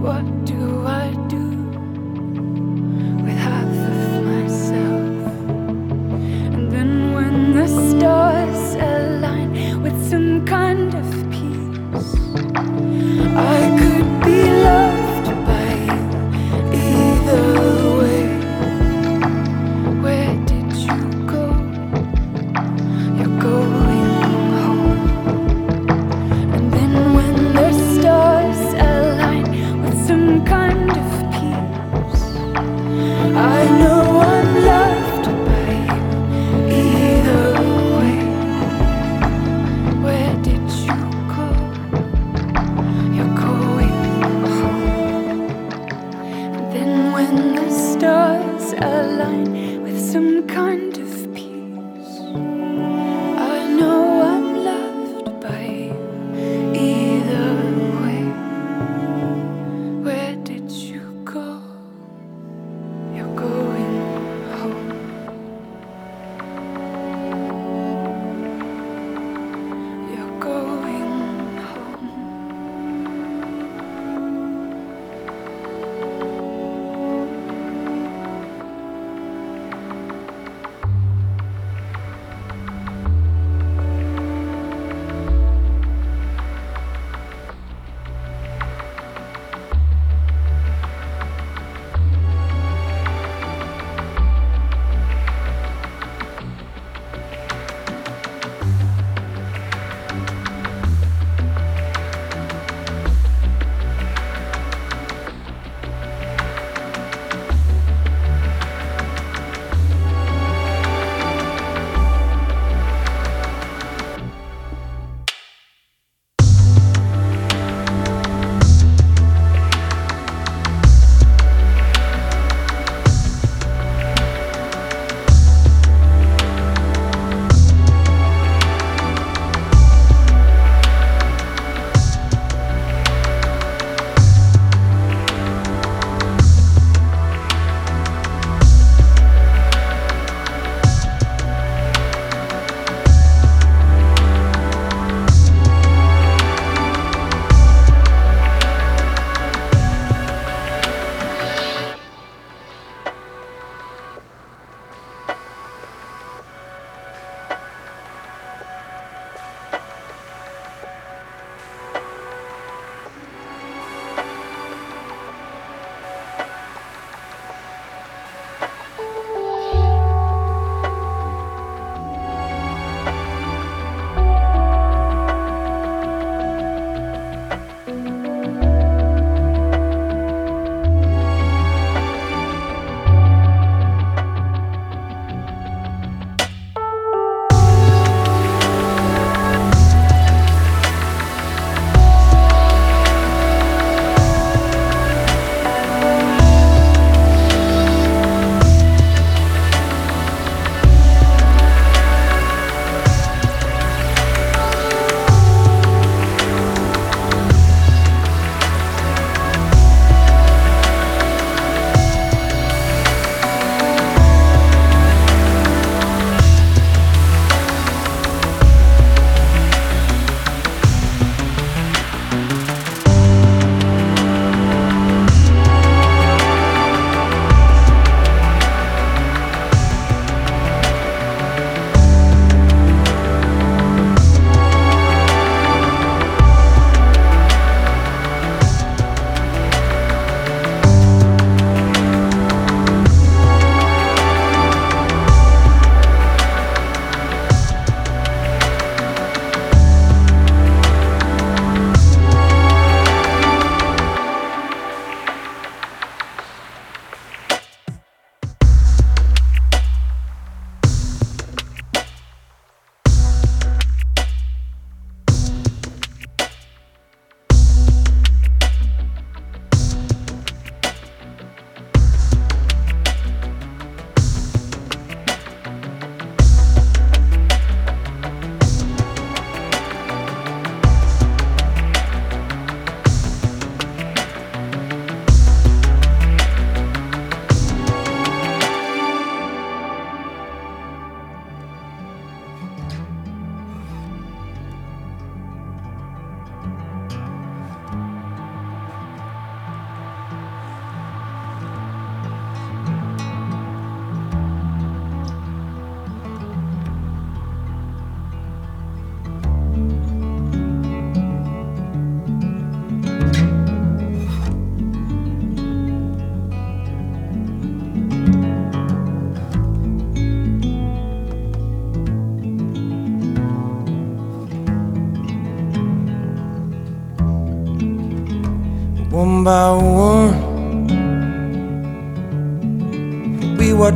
What do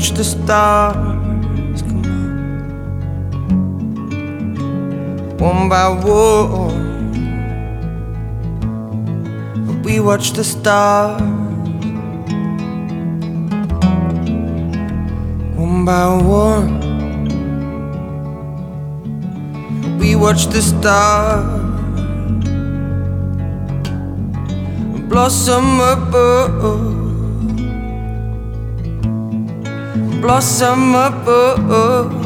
watch the stars come out. One by one, we watch the stars. One by one, we watch the stars. blossom above, blossom above.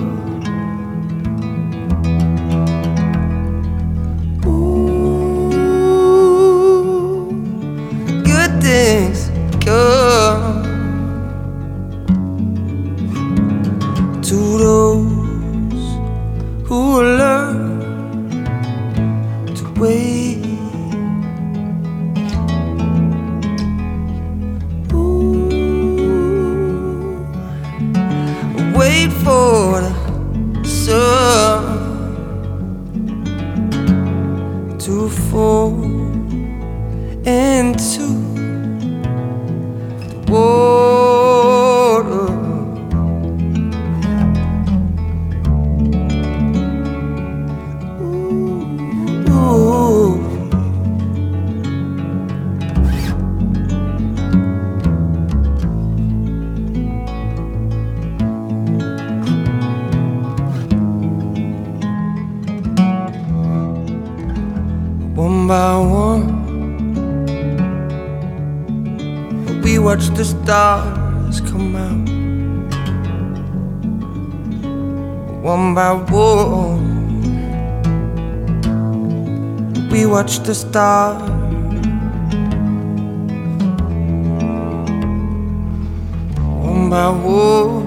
Stars come out. One by one, we watch the stars. One by one,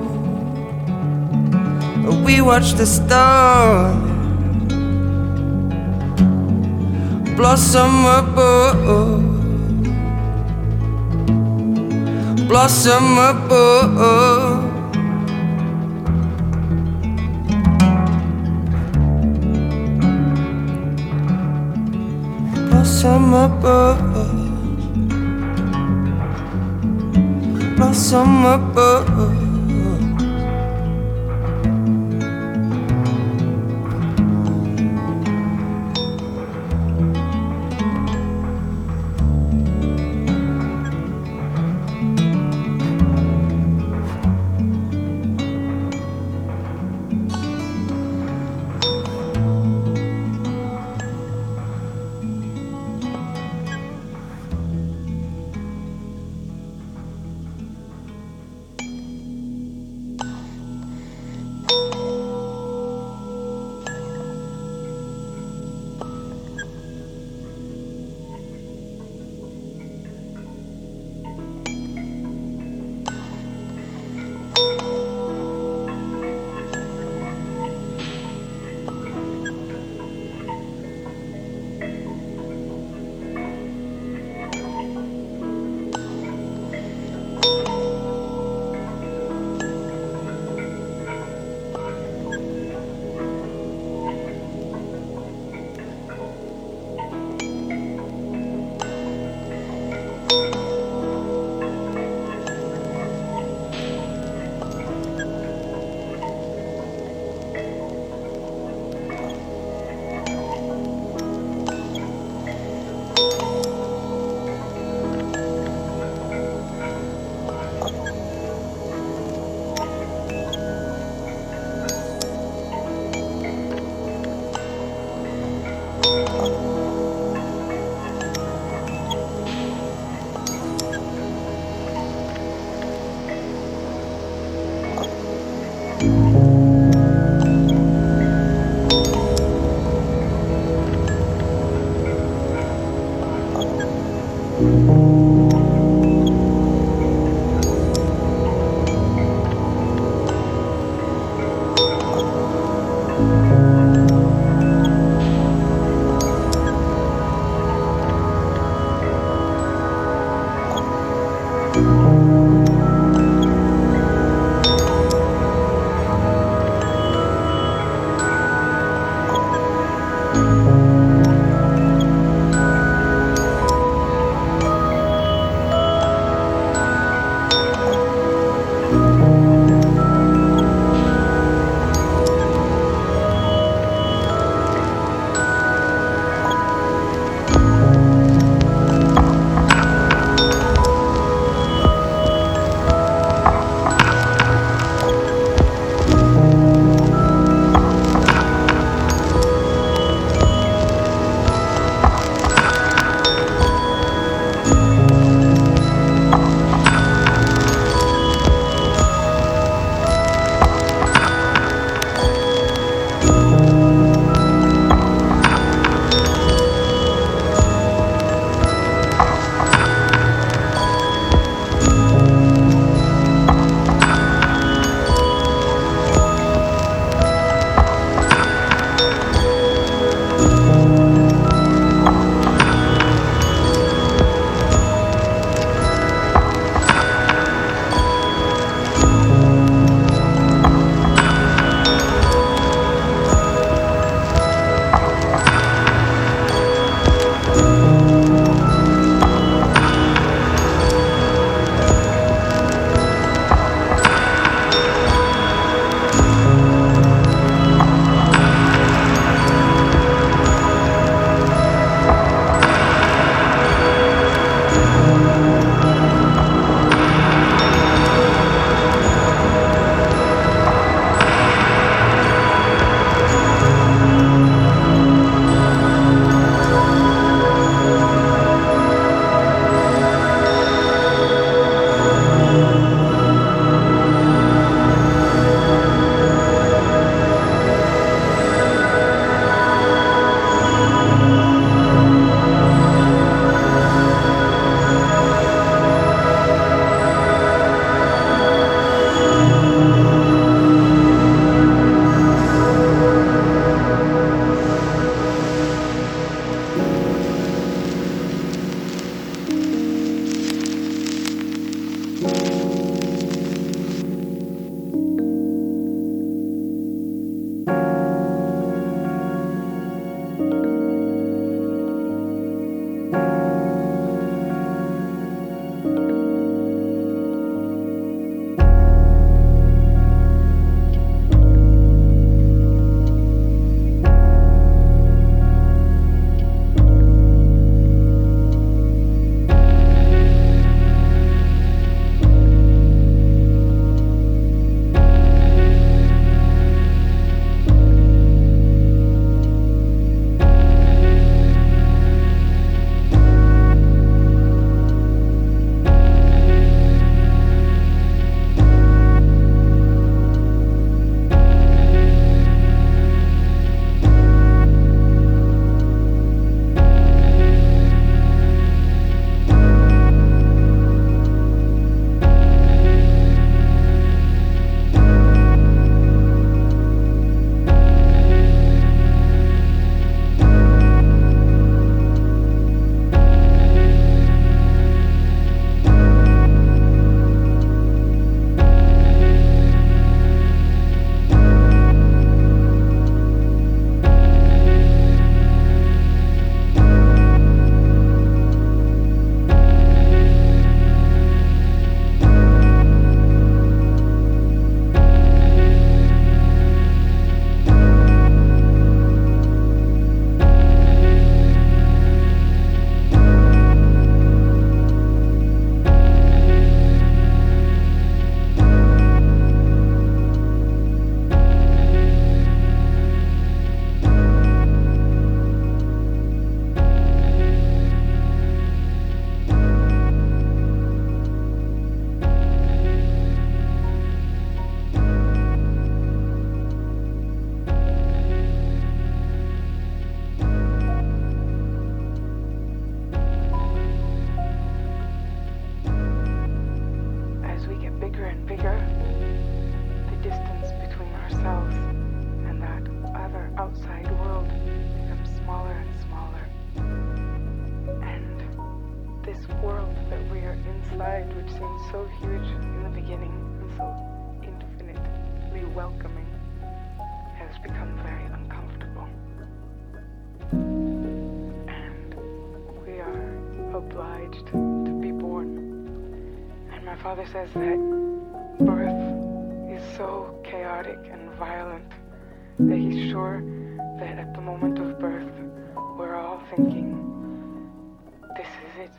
we watch the stars. blossom above, blossom above. Oh, oh, oh. Blossom above, blossom above. Welcoming, has become very uncomfortable. And we are obliged to be born. And my father says that birth is so chaotic and violent that he's sure that at the moment of birth, we're all thinking, this is it.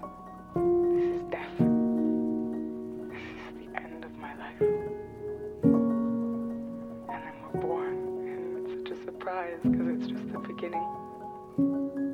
listening.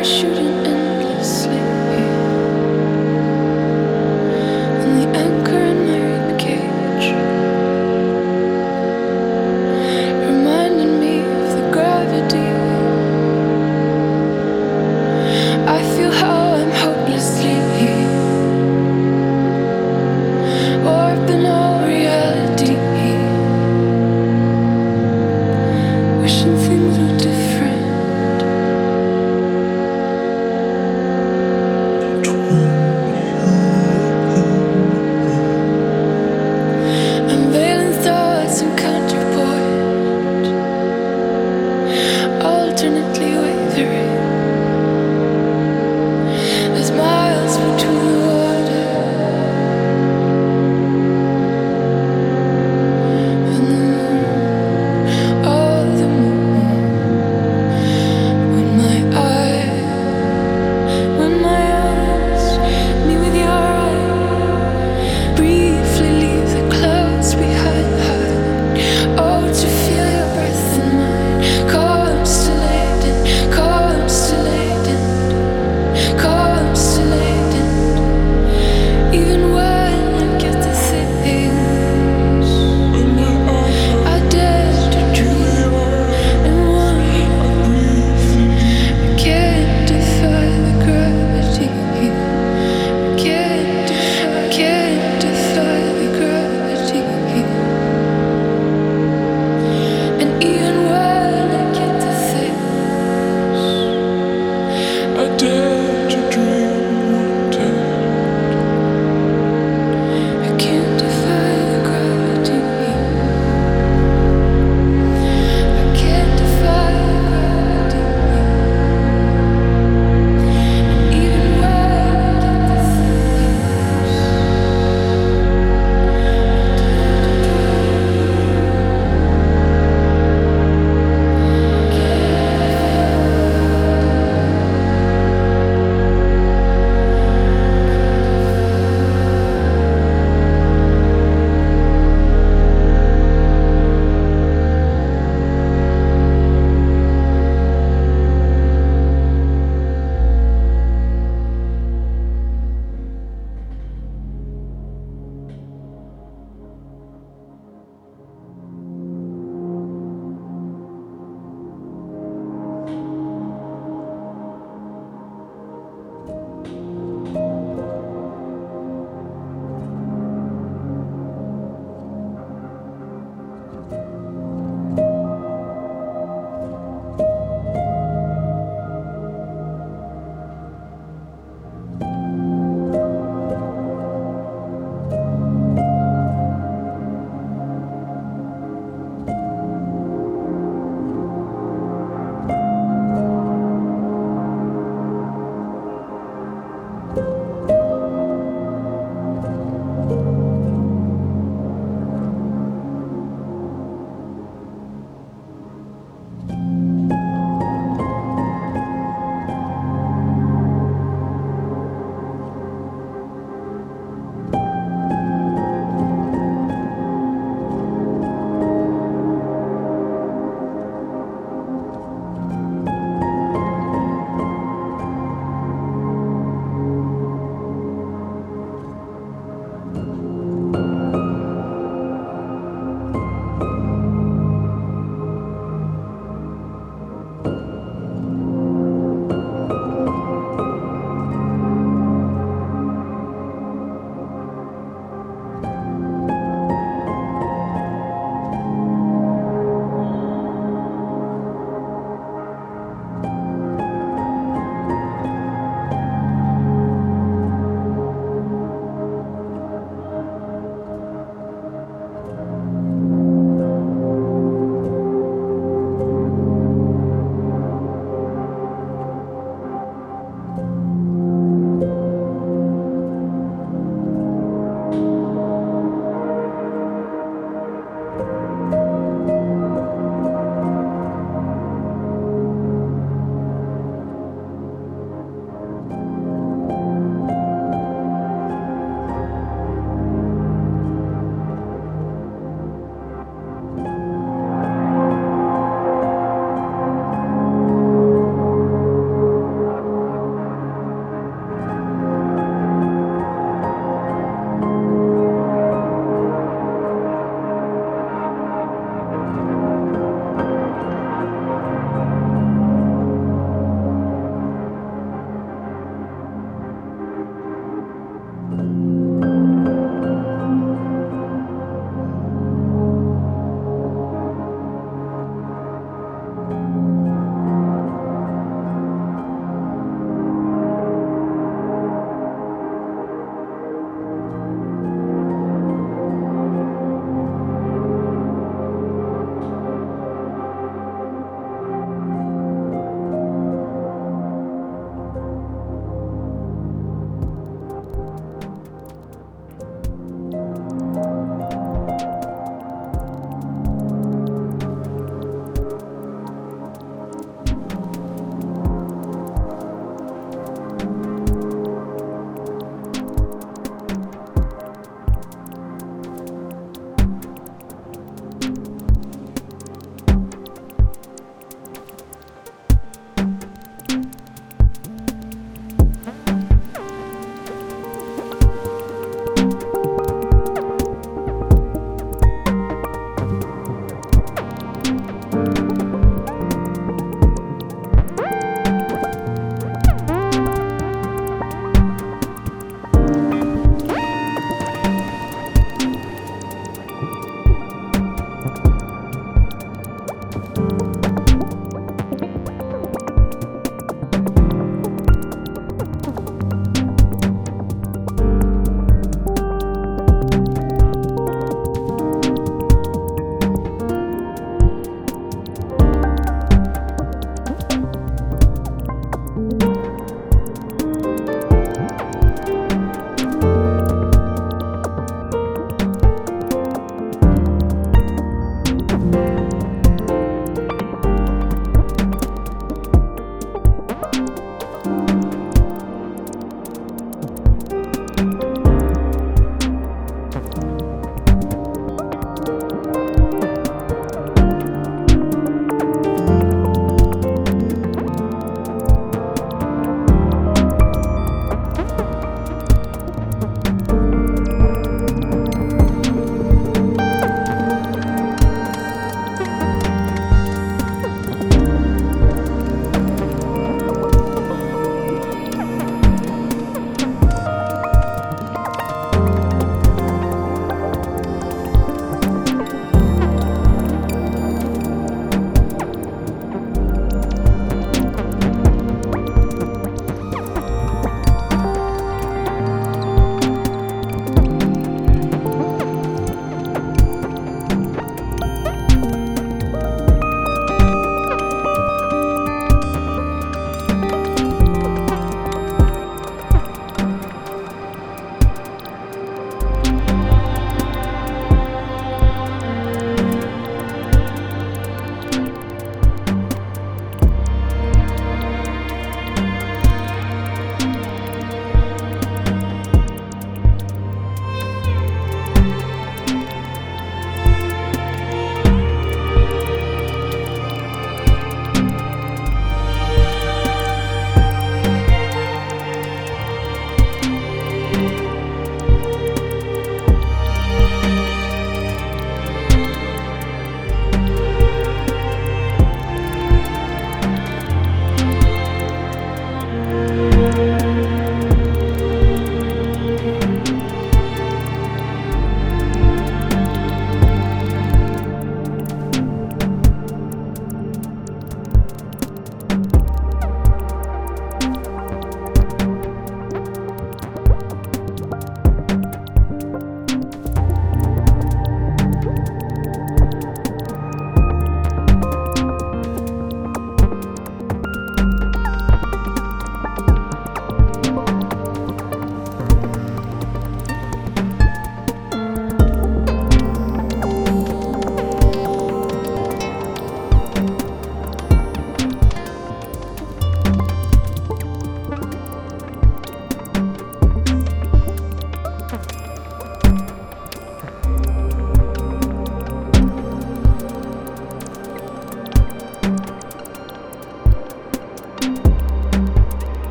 Wish